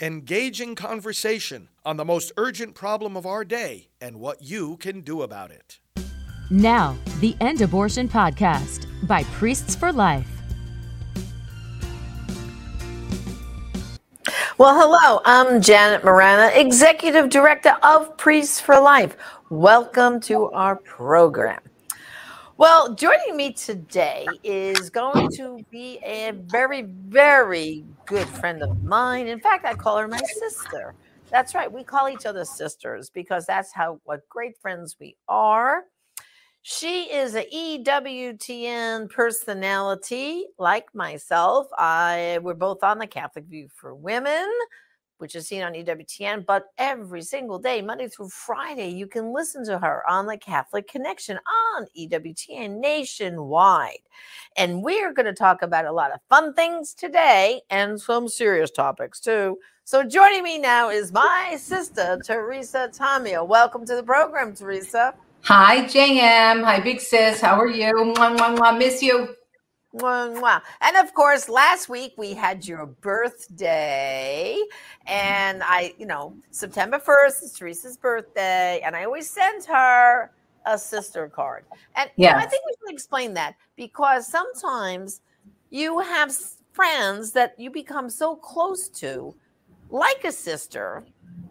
engaging conversation on the most urgent problem of our day and what you can do about it. Now, the End Abortion Podcast by Priests for Life. Well, hello, I'm Janet Morana, Executive Director of Priests for Life. Welcome to our program. Well, joining me today is going to be a very, very good friend of mine. In fact, I call her my sister. That's right. We call each other sisters because that's how what great friends we are. She is a EWTN personality like myself. I we're both on the Catholic View for Women which is seen on EWTN, but every single day, Monday through Friday, you can listen to her on the Catholic Connection on EWTN nationwide. And we're going to talk about a lot of fun things today and some serious topics too. So joining me now is my sister, Teresa Tomeo. Welcome to the program, Teresa. Hi, JM. Hi, big sis. How are you? Mwah, mwah, mwah. Miss you. Wow. And of course, last week we had your birthday. And I, you know, September 1st is Teresa's birthday. And I always send her a sister card. And yeah, I think we should explain that because sometimes you have friends that you become so close to, like a sister.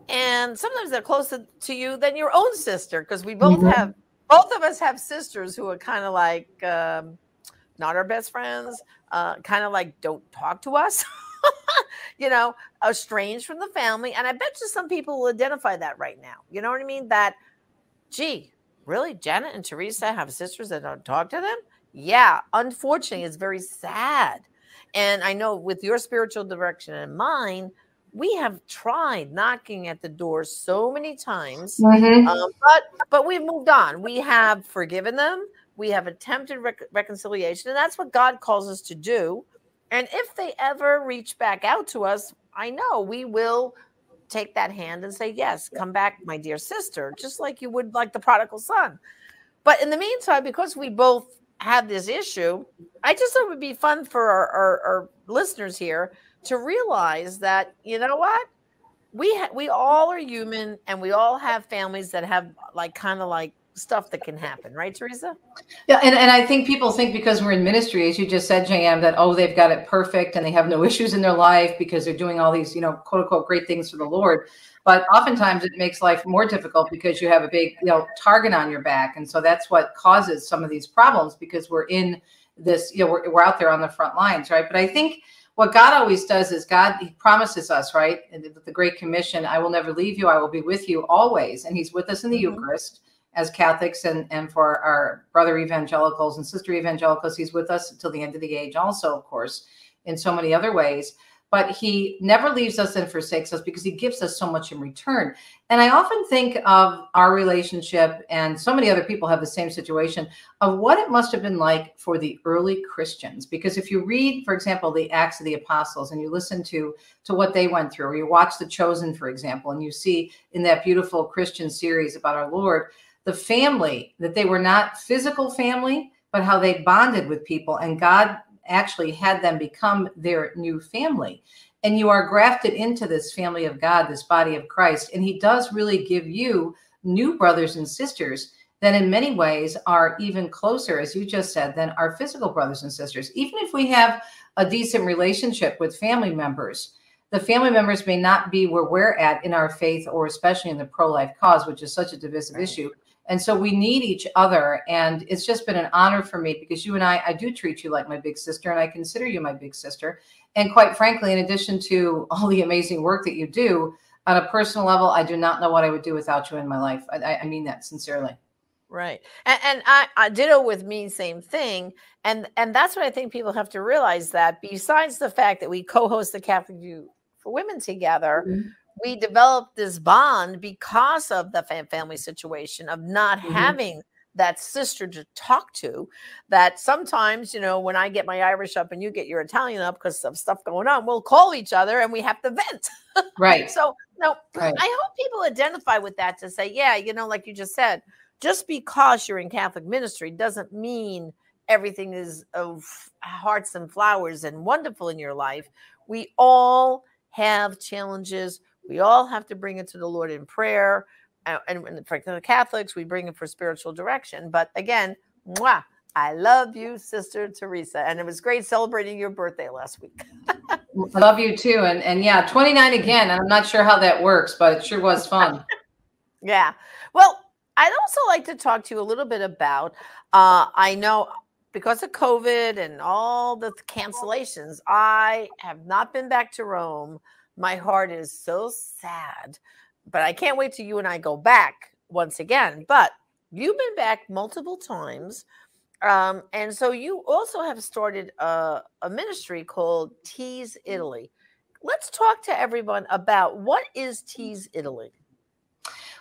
And sometimes they're closer to you than your own sister because we both mm-hmm. have, both of us have sisters who are kind of like, um, not our best friends, uh, kind of like don't talk to us, you know, estranged from the family. And I bet you some people will identify that right now. You know what I mean? That, gee, really, Janet and Teresa have sisters that don't talk to them? Yeah, unfortunately, it's very sad. And I know with your spiritual direction and mine, we have tried knocking at the door so many times, mm-hmm. um, but but we've moved on. We have forgiven them we have attempted rec- reconciliation, and that's what God calls us to do. And if they ever reach back out to us, I know we will take that hand and say, Yes, come back, my dear sister, just like you would like the prodigal son. But in the meantime, because we both have this issue, I just thought it would be fun for our, our, our listeners here to realize that, you know what? We ha- we all are human and we all have families that have like kind of like stuff that can happen, right, Teresa? Yeah, and, and I think people think because we're in ministry, as you just said, JM, that oh, they've got it perfect and they have no issues in their life because they're doing all these, you know, quote unquote great things for the Lord. But oftentimes it makes life more difficult because you have a big, you know, target on your back. And so that's what causes some of these problems because we're in this, you know, we're, we're out there on the front lines, right? But I think what God always does is God He promises us, right? The Great Commission, I will never leave you, I will be with you always. And He's with us in the mm-hmm. Eucharist as Catholics and, and for our brother evangelicals and sister evangelicals. He's with us until the end of the age, also, of course, in so many other ways. But he never leaves us and forsakes us because he gives us so much in return. And I often think of our relationship, and so many other people have the same situation, of what it must have been like for the early Christians. Because if you read, for example, the Acts of the Apostles and you listen to, to what they went through, or you watch The Chosen, for example, and you see in that beautiful Christian series about our Lord, the family, that they were not physical family, but how they bonded with people. And God actually had them become their new family. And you are grafted into this family of God, this body of Christ. And He does really give you new brothers and sisters that, in many ways, are even closer, as you just said, than our physical brothers and sisters. Even if we have a decent relationship with family members, the family members may not be where we're at in our faith or especially in the pro-life cause which is such a divisive right. issue and so we need each other. And it's just been an honor for me because you and I, I do treat you like my big sister, and I consider you my big sister. And quite frankly, in addition to all the amazing work that you do on a personal level, I do not know what I would do without you in my life. I, I mean that sincerely. Right. And, and I, I ditto with me, same thing. And and that's what I think people have to realize that besides the fact that we co-host the Catholic View for Women together, mm-hmm we developed this bond because of the family situation of not mm-hmm. having that sister to talk to that sometimes you know when i get my irish up and you get your italian up because of stuff going on we'll call each other and we have to vent right so no right. i hope people identify with that to say yeah you know like you just said just because you're in catholic ministry doesn't mean everything is of hearts and flowers and wonderful in your life we all have challenges, we all have to bring it to the Lord in prayer. Uh, and, and for the Catholics, we bring it for spiritual direction. But again, mwah, I love you, Sister Teresa. And it was great celebrating your birthday last week. I love you too. And and yeah, 29 again. I'm not sure how that works, but it sure was fun. yeah. Well, I'd also like to talk to you a little bit about uh, I know because of COVID and all the cancellations, I have not been back to Rome. My heart is so sad, but I can't wait till you and I go back once again. But you've been back multiple times. Um, and so you also have started a, a ministry called T's Italy. Let's talk to everyone about what is T's Italy.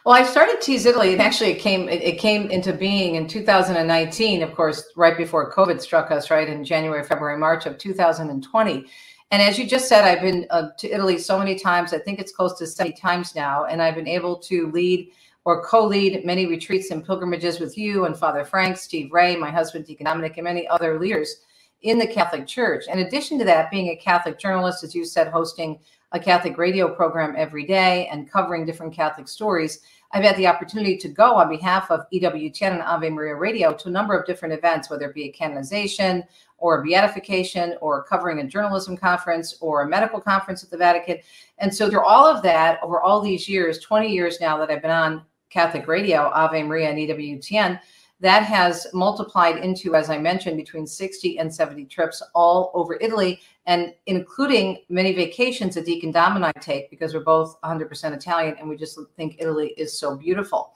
Well, I started T's Italy, and actually, it came it, it, came into being in 2019. Of course, right before COVID struck us, right in January, February, March of 2020. And as you just said, I've been uh, to Italy so many times. I think it's close to 70 times now, and I've been able to lead or co-lead many retreats and pilgrimages with you and Father Frank, Steve Ray, my husband Deacon Dominic, and many other leaders in the Catholic Church. In addition to that, being a Catholic journalist, as you said, hosting a Catholic radio program every day and covering different Catholic stories, I've had the opportunity to go on behalf of EWTN and Ave Maria Radio to a number of different events, whether it be a canonization or a beatification or covering a journalism conference or a medical conference at the Vatican. And so through all of that, over all these years, 20 years now that I've been on Catholic Radio, Ave Maria, and EWTN, that has multiplied into, as I mentioned, between 60 and 70 trips all over Italy, and including many vacations that Deacon Dom and I take because we're both 100% Italian and we just think Italy is so beautiful.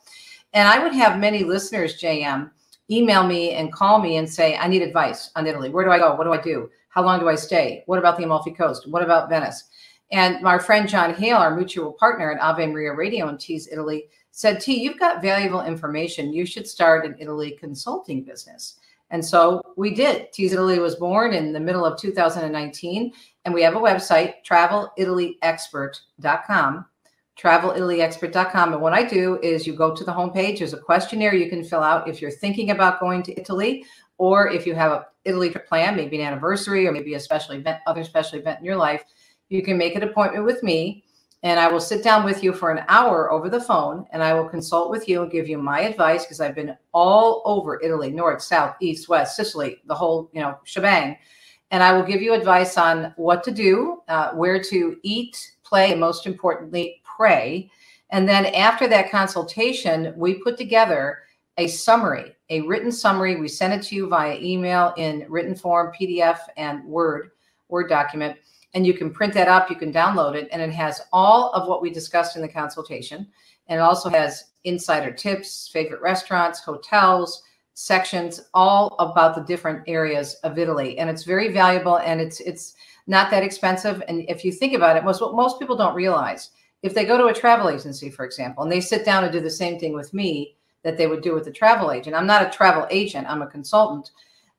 And I would have many listeners, JM, email me and call me and say, I need advice on Italy. Where do I go? What do I do? How long do I stay? What about the Amalfi Coast? What about Venice? And my friend John Hale, our mutual partner at Ave Maria Radio in T's, Italy, said, T, you've got valuable information. You should start an Italy consulting business. And so we did. T's Italy was born in the middle of 2019. And we have a website, travelitalyexpert.com, travelitalyexpert.com. And what I do is you go to the homepage, there's a questionnaire you can fill out if you're thinking about going to Italy or if you have a Italy trip plan, maybe an anniversary or maybe a special event, other special event in your life. You can make an appointment with me and I will sit down with you for an hour over the phone and I will consult with you and give you my advice because I've been all over Italy, north, south, east, west, Sicily, the whole, you know, shebang. And I will give you advice on what to do, uh, where to eat, play, and most importantly, pray. And then after that consultation, we put together a summary, a written summary. We send it to you via email in written form, PDF, and Word, Word document and you can print that up, you can download it, and it has all of what we discussed in the consultation. And it also has insider tips, favorite restaurants, hotels, sections, all about the different areas of Italy. And it's very valuable and it's it's not that expensive. And if you think about it, most what most people don't realize, if they go to a travel agency, for example, and they sit down and do the same thing with me that they would do with a travel agent. I'm not a travel agent, I'm a consultant.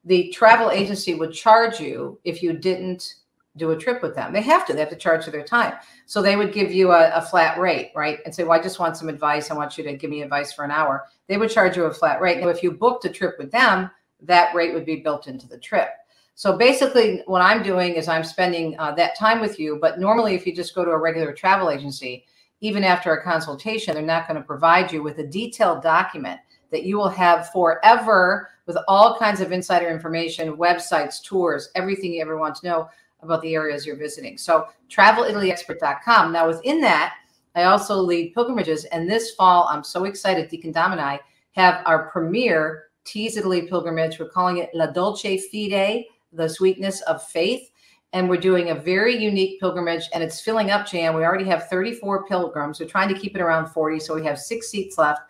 The travel agency would charge you if you didn't do a trip with them. They have to, they have to charge for their time. So they would give you a, a, flat rate, right? And say, well, I just want some advice. I want you to give me advice for an hour. They would charge you a flat rate. Now, if you booked a trip with them, that rate would be built into the trip. So basically, what I'm doing is I'm spending uh, that time with you. But normally, if you just go to a regular travel agency, even after a consultation, they're not going to provide you with a detailed document that you will have forever with all kinds of insider information, websites, tours, everything you ever want to know about the areas you're visiting. So travelitalyexpert.com. Now within that, I also lead pilgrimages. And this fall, I'm so excited, Deacon Dom and I have our premier T's Italy pilgrimage. We're calling it La Dolce Fede, the sweetness of faith. And we're doing a very unique pilgrimage and it's filling up, Jan. We already have 34 pilgrims. We're trying to keep it around 40. So we have six seats left.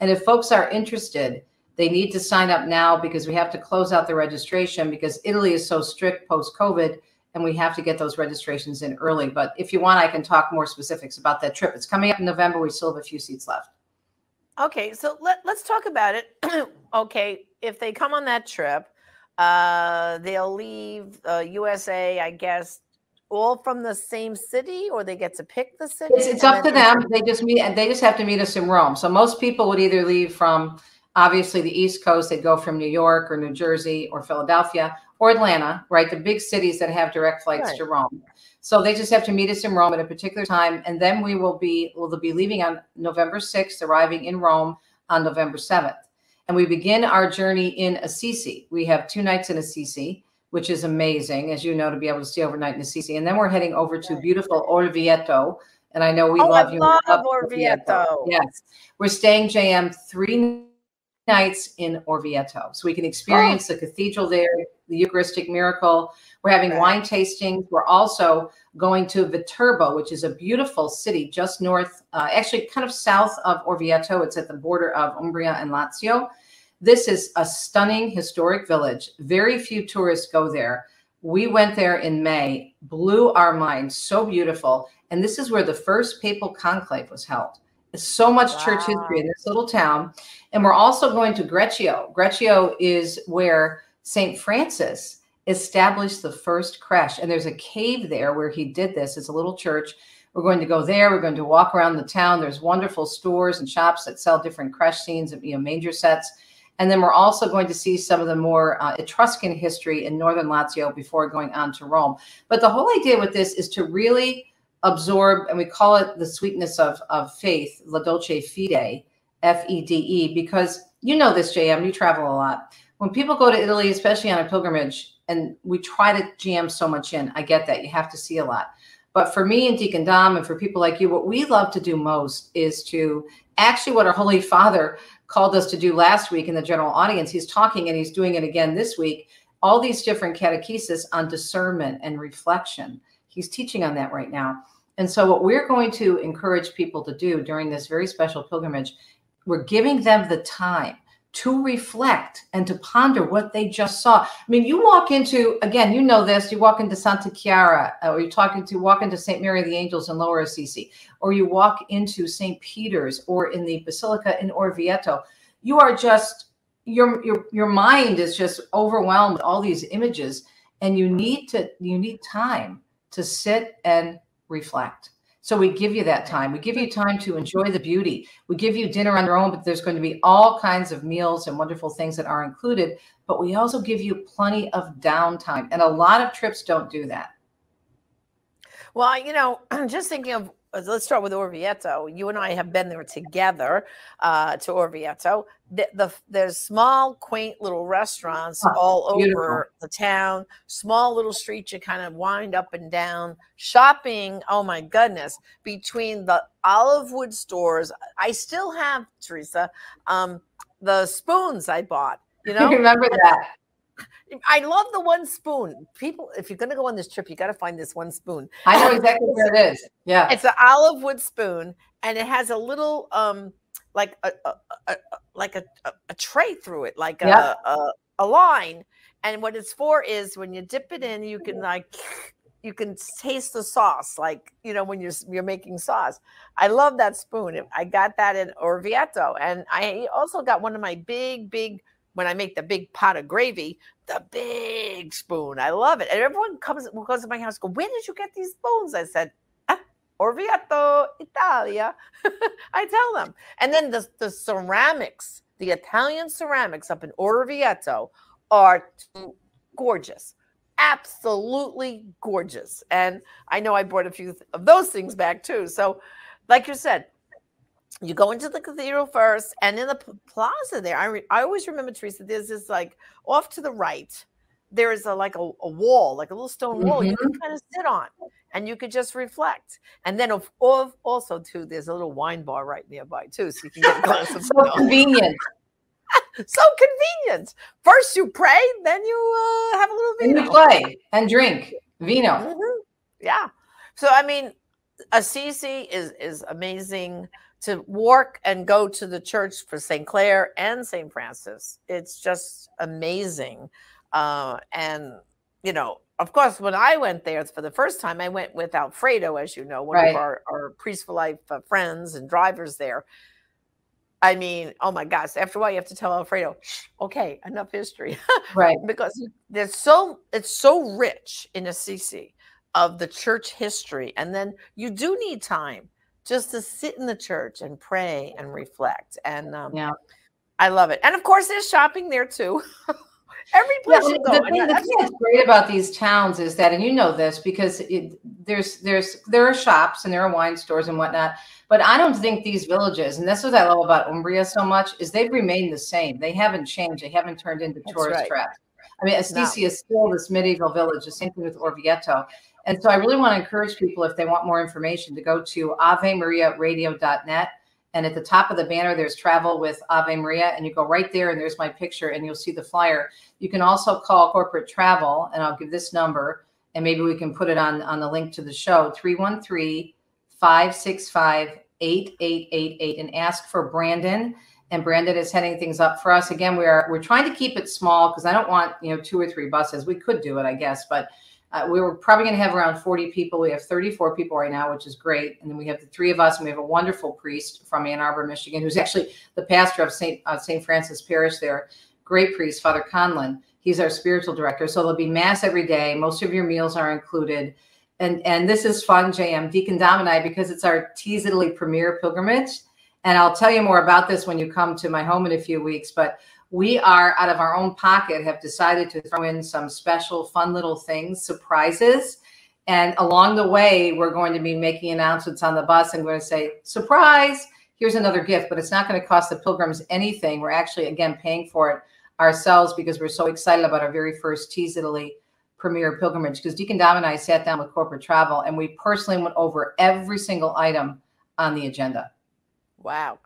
And if folks are interested, they need to sign up now because we have to close out the registration because Italy is so strict post COVID and we have to get those registrations in early. But if you want, I can talk more specifics about that trip. It's coming up in November. We still have a few seats left. Okay, so let, let's talk about it. okay, if they come on that trip, uh, they'll leave uh, USA, I guess, all from the same city, or they get to pick the city. It's, it's up to them. They just meet, and they just have to meet us in Rome. So most people would either leave from obviously the East Coast. They'd go from New York or New Jersey or Philadelphia, or Atlanta, right? The big cities that have direct flights right. to Rome. So they just have to meet us in Rome at a particular time, and then we will be will be leaving on November 6th, arriving in Rome on November 7th. And we begin our journey in Assisi. We have two nights in Assisi, which is amazing, as you know, to be able to stay overnight in Assisi. And then we're heading over to beautiful Orvieto. And I know we oh, love I you. Love love Orvieto. Yes. We're staying JM three nights in Orvieto. So we can oh. experience oh. the cathedral there, the Eucharistic miracle. We're having right. wine tastings. We're also going to Viterbo, which is a beautiful city just north, uh, actually kind of south of Orvieto. It's at the border of Umbria and Lazio. This is a stunning historic village. Very few tourists go there. We went there in May, blew our minds, so beautiful. And this is where the first papal conclave was held so much wow. church history in this little town. And we're also going to Greccio. Greccio is where St. Francis established the first creche. And there's a cave there where he did this. It's a little church. We're going to go there. We're going to walk around the town. There's wonderful stores and shops that sell different creche scenes and you know, manger sets. And then we're also going to see some of the more uh, Etruscan history in northern Lazio before going on to Rome. But the whole idea with this is to really absorb, and we call it the sweetness of, of faith, La Dolce Fede, F E D E, because you know this, JM, you travel a lot. When people go to Italy, especially on a pilgrimage, and we try to jam so much in, I get that. You have to see a lot. But for me and Deacon Dom, and for people like you, what we love to do most is to actually what our Holy Father called us to do last week in the general audience. He's talking and he's doing it again this week. All these different catechesis on discernment and reflection. He's teaching on that right now. And so, what we're going to encourage people to do during this very special pilgrimage, we're giving them the time to reflect and to ponder what they just saw. I mean, you walk into, again, you know this, you walk into Santa Chiara, uh, or you're talking to walk into St. Mary of the Angels in Lower Assisi, or you walk into St. Peter's or in the Basilica in Orvieto. You are just, your, your, your mind is just overwhelmed with all these images and you need to, you need time to sit and reflect. So we give you that time. We give you time to enjoy the beauty. We give you dinner on your own, but there's going to be all kinds of meals and wonderful things that are included. But we also give you plenty of downtime. And a lot of trips don't do that. Well, you know, I'm just thinking of let's start with Orvieto. You and I have been there together uh, to Orvieto. The, the, there's small, quaint little restaurants oh, all beautiful. over the town. Small little streets you kind of wind up and down. Shopping, oh my goodness! Between the olive wood stores, I still have Teresa um, the spoons I bought. You know, remember that. I love the one spoon. People, if you're going to go on this trip, you got to find this one spoon. I know exactly where it is. Yeah, it's an olive wood spoon, and it has a little, um, like a, a, a like a, a, tray through it, like a a line. And what it's for is when you dip it in, you can like you can taste the sauce, like you know when you're you're making sauce. I love that spoon. I got that in Orvieto, and I also got one of my big, big when I make the big pot of gravy, the big spoon. I love it. And everyone comes goes to my house, go, where did you get these spoons? I said, ah, Orvieto, Italia. I tell them. And then the, the ceramics, the Italian ceramics up in Orvieto are gorgeous. Absolutely gorgeous. And I know I brought a few of those things back too. So, like you said, you go into the cathedral first and in the plaza there I, re, I always remember teresa there's this like off to the right there is a like a, a wall like a little stone wall mm-hmm. you can mm-hmm. kind of sit on and you could just reflect and then of, of also too there's a little wine bar right nearby too so you can get a glass of so convenient so convenient first you pray then you uh, have a little vino. and you play and drink vino mm-hmm. yeah so i mean assisi is is amazing to walk and go to the church for St. Clare and St. Francis. It's just amazing. Uh, and, you know, of course, when I went there for the first time, I went with Alfredo, as you know, one right. of our, our Priest for Life uh, friends and drivers there. I mean, oh my gosh, after a while you have to tell Alfredo, okay, enough history. right. because there's so, it's so rich in Assisi of the church history. And then you do need time just to sit in the church and pray and reflect. And um, yeah, I love it. And of course, there's shopping there too. Every place Yeah, the, thing, the that's- thing that's great about these towns is that, and you know this because it, there's there's there are shops and there are wine stores and whatnot, but I don't think these villages, and that's what I love about Umbria so much, is they've remained the same. They haven't changed. They haven't turned into That's tourist right. traps. I mean, Assisi is still this medieval village. The same thing with Orvieto. And so I really want to encourage people, if they want more information, to go to avemariaradio.net. And at the top of the banner, there's travel with Ave Maria. And you go right there, and there's my picture, and you'll see the flyer. You can also call corporate travel, and I'll give this number, and maybe we can put it on, on the link to the show 313 565 8888 and ask for Brandon. And Brandon is heading things up for us. Again, we are we're trying to keep it small because I don't want you know two or three buses. We could do it, I guess, but uh, we were probably going to have around 40 people. We have 34 people right now, which is great. And then we have the three of us, and we have a wonderful priest from Ann Arbor, Michigan, who's actually the pastor of St. Uh, St. Francis Parish there. Great priest, Father Conlon. He's our spiritual director. So there'll be mass every day. Most of your meals are included. And and this is fun, JM, Deacon Dom and I, because it's our T's Italy premiere pilgrimage. And I'll tell you more about this when you come to my home in a few weeks. But we are out of our own pocket have decided to throw in some special fun little things surprises. And along the way we're going to be making announcements on the bus and we're going to say surprise! Here's another gift. But it's not going to cost the pilgrims anything. We're actually again paying for it ourselves because we're so excited about our very first T's italy premiere pilgrimage. Because deacon dom and i sat down with corporate travel and we personally went over every single item on the agenda. Wow.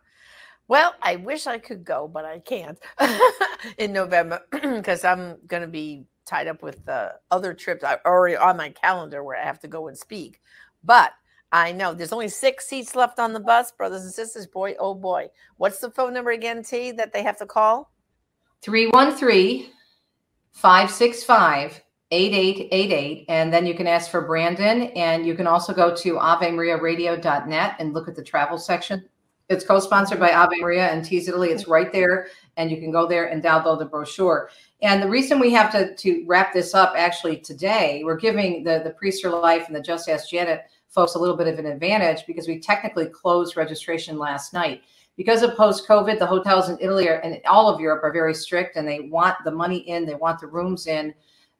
Well, I wish I could go, but I can't in November because I'm going to be tied up with uh, other trips I already on my calendar where I have to go and speak. But I know there's only six seats left on the bus, brothers and sisters. Boy, oh boy. What's the phone number again, T, that they have to call? 313 565 8888. And then you can ask for Brandon. And you can also go to avemariaradio.net and look at the travel section. It's co sponsored by Ave Maria and T's Italy. It's right there. And you can go there and download the brochure. And the reason we have to, to wrap this up actually today, we're giving the, the Priest for Life and the Just Ask Janet folks a little bit of an advantage because we technically closed registration last night because of post COVID, the hotels in Italy are, and all of Europe are very strict, and they want the money in, they want the rooms in,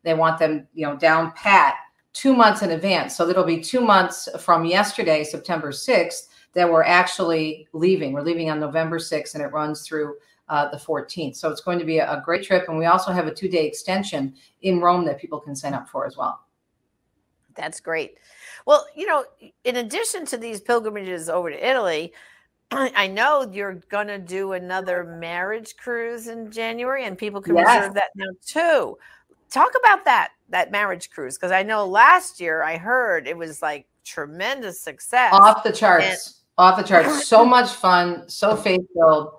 they want them, you know, down pat two months in advance. So it'll be two months from yesterday, September sixth, that we're actually leaving. We're leaving on November sixth, and it runs through uh, the 14th. So it's going to be a, a great trip, and we also have a two-day extension in Rome that people can sign up for as well. That's great. Well, you know, in addition to these pilgrimages over to Italy, I know you're going to do another marriage cruise in January, and people can Yes. reserve that now too. Talk about that that marriage cruise because I know last year I heard it was like tremendous success. off the charts off the charts. So much fun so faith filled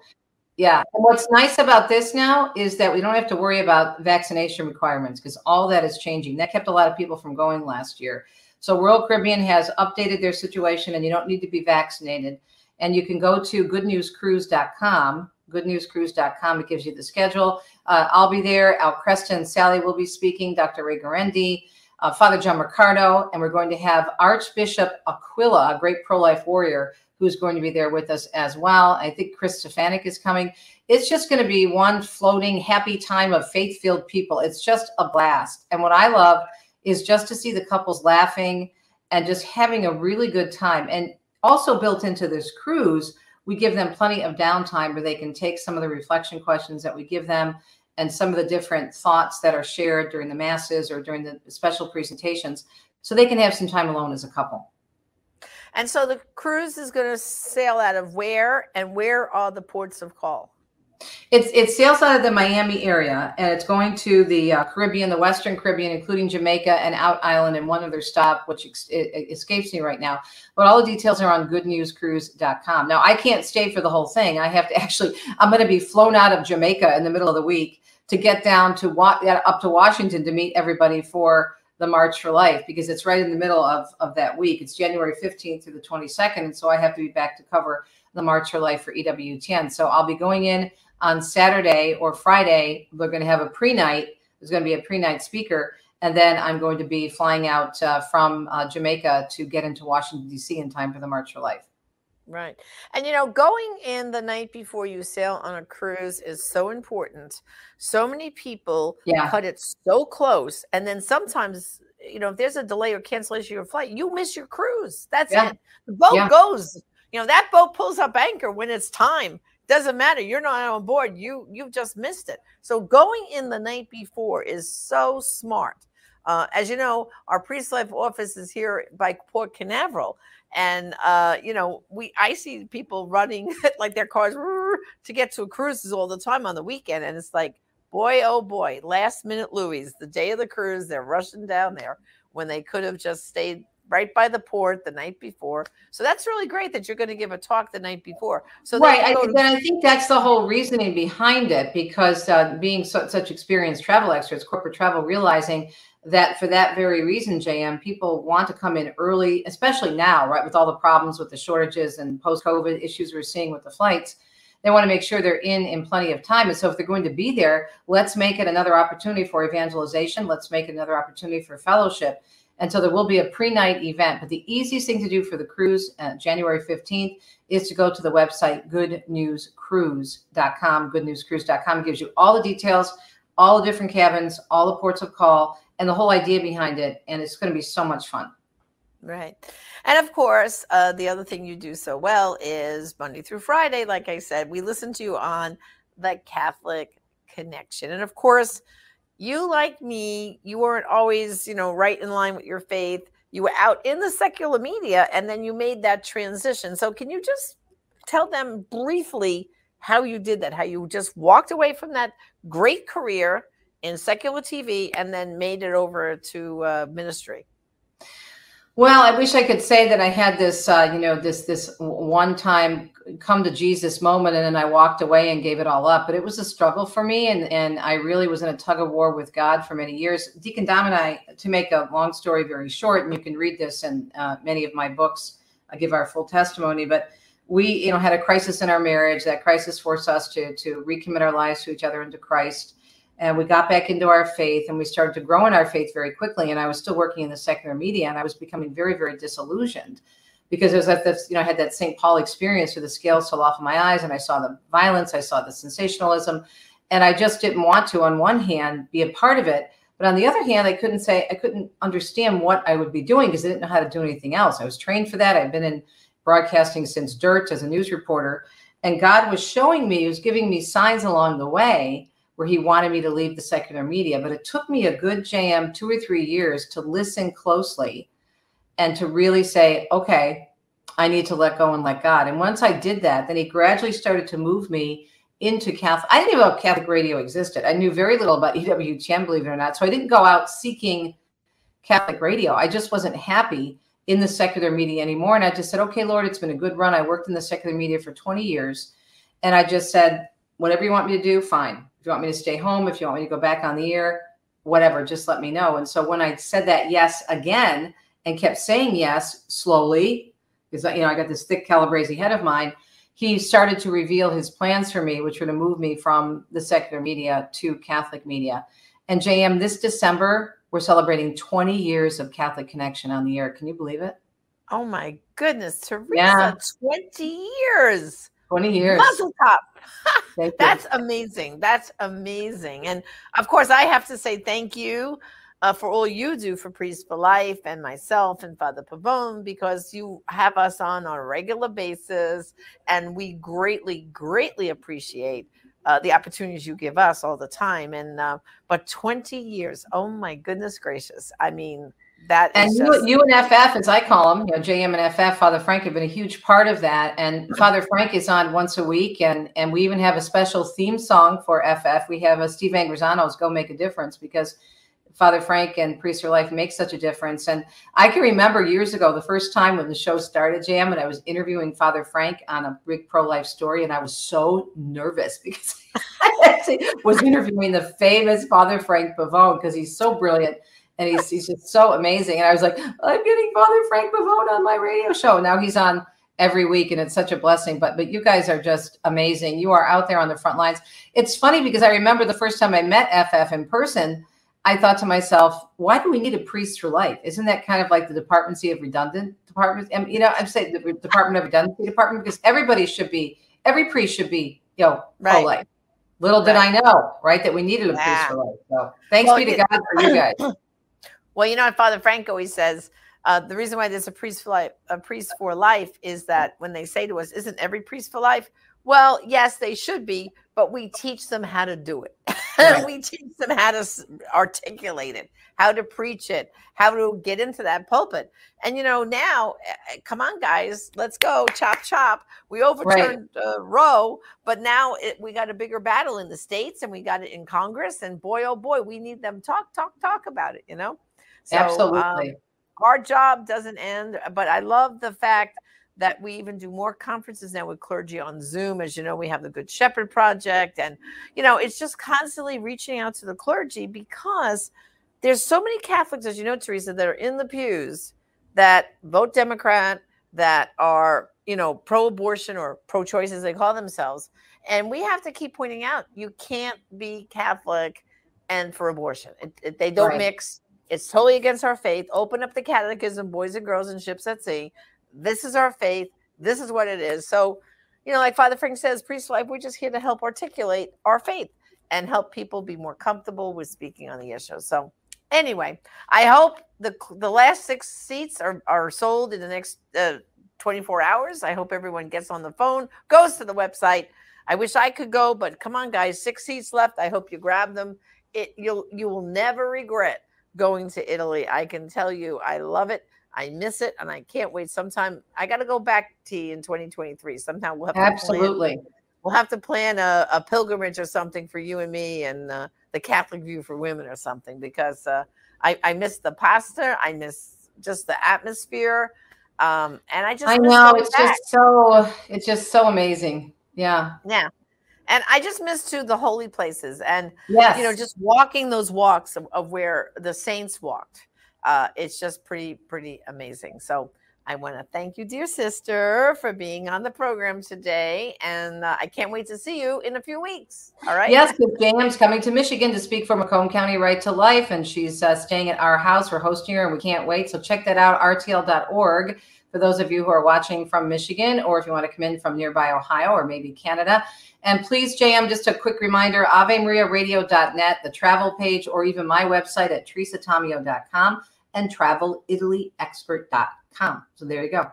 yeah and what's nice about this now is that we don't have to worry about vaccination requirements because all that is changing. That kept a lot of people from going last year. So royal caribbean has updated their situation and you don't need to be vaccinated. And you can go to goodnewscruise.com goodnewscruise.com it gives you the schedule. Uh, i'll be there. Al Kresta and sally will be speaking. Dr Ray Guarendi uh, Father John Riccardo, and we're going to have Archbishop Aquila, a great pro life warrior, who's going to be there with us as well. I think Chris Stefanick is coming. It's just going to be one floating, happy time of faith filled people. It's just a blast. And what I love is just to see the couples laughing and just having a really good time. And also built into this cruise, we give them plenty of downtime where they can take some of the reflection questions that we give them and some of the different thoughts that are shared during the masses or during the special presentations so they can have some time alone as a couple. and so the cruise is going to sail out of where and where are the ports of call? It's it sails out of the Miami area and it's going to the uh, Caribbean, the Western Caribbean, including Jamaica and Out Island and one other stop, which ex- escapes me right now. But all the details are on goodnewscruise.com. Now I can't stay for the whole thing. I have to actually. I'm going to be flown out of Jamaica in the middle of the week to get down to up to Washington to meet everybody for the March for Life because it's right in the middle of, of that week. It's January 15th through the 22nd. And so I have to be back to cover the March for Life for EWTN. So I'll be going in on Saturday or Friday. We're going to have a pre night. There's going to be a pre night speaker. And then I'm going to be flying out uh, from uh, Jamaica to get into Washington, D.C. in time for the March for Life. Right. And you know, going in the night before you sail on a cruise is so important. So many people Yeah. cut it so close. And then sometimes, you know, if there's a delay or cancellation of your flight, you miss your cruise. That's Yeah. it. The boat Yeah. goes. You know, that boat pulls up anchor when it's time. Doesn't matter. You're not on board. You you've just missed it. So going in the night before is so smart. Uh, as you know, our Priest Life office is here by Port Canaveral, and uh, you know, we I see people running like their cars to get to cruises all the time on the weekend, and it's like, boy, oh boy, last minute Louis, the day of the cruise, they're rushing down there when they could have just stayed right by the port the night before. So that's really great that you're going to give a talk the night before. So right. I, to- and I think that's the whole reasoning behind it, because uh, being so, such experienced travel experts, corporate travel, realizing that for that very reason, JM, people want to come in early, especially now, right, with all the problems with the shortages and post-COVID issues we're seeing with the flights. They want to make sure they're in in plenty of time. And so, if they're going to be there, let's make it another opportunity for evangelization. Let's make it another opportunity for fellowship. And so, there will be a pre-night event. But the easiest thing to do for the cruise, uh, January fifteenth, is to go to the website goodnewscruise.com. Goodnewscruise.com gives you all the details, all the different cabins, all the ports of call, and the whole idea behind it. And it's going to be so much fun. Right. And of course, uh, the other thing you do so well is Monday through Friday, like I said, we listen to you on the Catholic Connection. And of course, you, like me, you weren't always, you know, right in line with your faith. You were out in the secular media and then you made that transition. So, can you just tell them briefly how you did that? How you just walked away from that great career in secular TV and then made it over to uh, ministry? Well, I wish I could say that I had this, uh, you know, this this one time come to Jesus moment, and then I walked away and gave it all up. But it was a struggle for me, and and I really was in a tug of war with God for many years. Deacon Dom and I, to make a long story very short, and you can read this in uh, many of my books. I give our full testimony, but we, you know, had a crisis in our marriage. That crisis forced us to to recommit our lives to each other and to Christ and we got back into our faith and we started to grow in our faith very quickly. And i was still working in the secular media and i was becoming very very disillusioned because it was at this you know i had that st paul experience where the scales fell off of my eyes and i saw the violence i saw the sensationalism. And i just didn't want to on one hand be a part of it. But on the other hand i couldn't say i couldn't understand what i would be doing because i didn't know how to do anything else. I was trained for that. I've been in broadcasting since dirt as a news reporter. And god was showing me he was giving me signs along the way where he wanted me to leave the secular media. But it took me a good JM two or three years to listen closely and to really say, okay, I need to let go and let God. And once I did that, then he gradually started to move me into Catholic. I didn't even know Catholic radio existed. I knew very little about EWTN, believe it or not. So I didn't go out seeking Catholic radio. I just wasn't happy in the secular media anymore. And I just said, okay, Lord, it's been a good run. I worked in the secular media for 20 years. And I just said, whatever you want me to do, fine. If you want me to stay home, if you want me to go back on the air, whatever, just let me know. And so when I said that yes again and kept saying yes slowly, because you know I got this thick Calabrese head of mine, he started to reveal his plans for me, which were to move me from the secular media to Catholic media. And JM, this December, we're celebrating 20 years of Catholic Connection on the air. Can you believe it? Oh my goodness, Teresa, Yeah. 20 years. 20 years. Muzzle top. That's amazing. That's amazing. And of course, I have to say thank you uh, for all you do for Priest for Life and myself and Father Pavone because you have us on on a regular basis. And we greatly, greatly appreciate uh, the opportunities you give us all the time. And, uh, but 20 years, oh my goodness gracious. I mean, that And just, you and FF, as I call them, you know, JM and FF, Father Frank have been a huge part of that. And Father Frank is on once a week, and and we even have a special theme song for FF. We have a Steve Angrisano's "Go Make a Difference" because Father Frank and Priest for Life make such a difference. And I can remember years ago, the first time when the show started, JM, and I was interviewing Father Frank on a big pro life story, and I was so nervous because I was interviewing the famous Father Frank Pavone because he's so brilliant and he's he's just so amazing. And I was like, I'm getting Father Frank Pavone on my radio show. Now he's on every week, and it's such a blessing. But but you guys are just amazing. You are out there on the front lines. It's funny because I remember the first time I met FF in person. I thought to myself, why do we need a priest for life? Isn't that kind of like the departmency of redundant departments? And you know, I'm saying the Department of Redundancy Department because everybody should be, every priest should be, you know, Right. pro life. Little did I know, right, that we needed a priest for life. So thanks Well, be to God for you guys. Well, you know Father Frank always says. Uh, the reason why there's a priest for life, a priest for life, is that when they say to us, "Isn't every priest for life?" Well, yes, they should be, but we teach them how to do it. Right. we teach them how to articulate it, how to preach it, how to get into that pulpit. And you know, now, eh, eh, come on, guys, let's go, chop chop. We overturned uh, Roe, but now it, we got a bigger battle in the states, and we got it in Congress. And boy, oh boy, we need them talk, talk, talk about it. You know. So, um, Absolutely. our job doesn't end, but I love the fact that we even do more conferences now with clergy on Zoom. As you know, we have the Good Shepherd Project, and you know, it's just constantly reaching out to the clergy because there's so many Catholics, as you know, Teresa, that are in the pews that vote Democrat, that are you know pro-abortion or pro-choice as they call themselves, and we have to keep pointing out you can't be Catholic and for abortion. It, it- they don't Right. mix. It's totally against our faith. Open up the catechism, boys and girls and ships at sea. This is our faith. This is what it is. So, you know, like Father Frank says, priest life, we're just here to help articulate our faith and help people be more comfortable with speaking on the issue. So, anyway, I hope the the last six seats are are sold in the next uh, 24 hours. I hope everyone gets on the phone, goes to the website. I wish I could go, but come on, guys, six seats left. I hope you grab them. It you'll you will never regret going to Italy. I can tell you, I love it. I miss it, and I can't wait. Sometime I got to go back to you in 2023. Sometime we'll have to plan- Absolutely. we'll have to plan a, a pilgrimage or something for you and me, and uh, the Catholic View for Women or something because uh, I I miss the pasta. I miss just the atmosphere, um, and I just I know it's back. just so it's just so amazing. Yeah. yeah. And I just miss too the holy places and Yes. you know just walking those walks of, of where the saints walked. Uh, it's just pretty pretty amazing. So I want to thank you, dear sister, for being on the program today, and uh, I can't wait to see you in a few weeks. All right. Yes, because Jam's coming to Michigan to speak for Macomb County Right to Life, and she's uh, staying at our house. We're hosting her, and we can't wait. So check that out, rtl.org, for those of you who are watching from Michigan, or if you want to come in from nearby Ohio or maybe Canada. And please, JM, just a quick reminder, AveMariaRadio.net, the travel page, or even my website at teresatomeo.com and TravelItalyExpert.com. So there you go.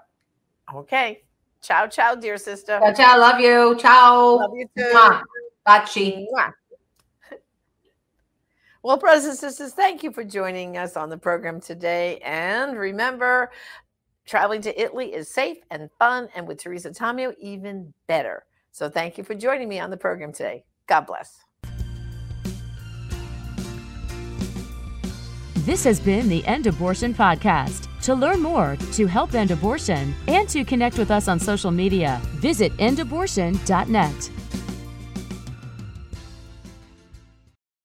Okay. Ciao, ciao, dear sister. Ciao, ciao. Love you. Ciao. Love you too. Mwah. Mwah. Well, brothers and sisters, thank you for joining us on the program today. And remember, traveling to Italy is safe and fun, and with Teresa Tomeo, even better. So thank you for joining me on the program today. God bless. This has been the End Abortion Podcast. To learn more, to help end abortion, and to connect with us on social media, visit endabortion.net.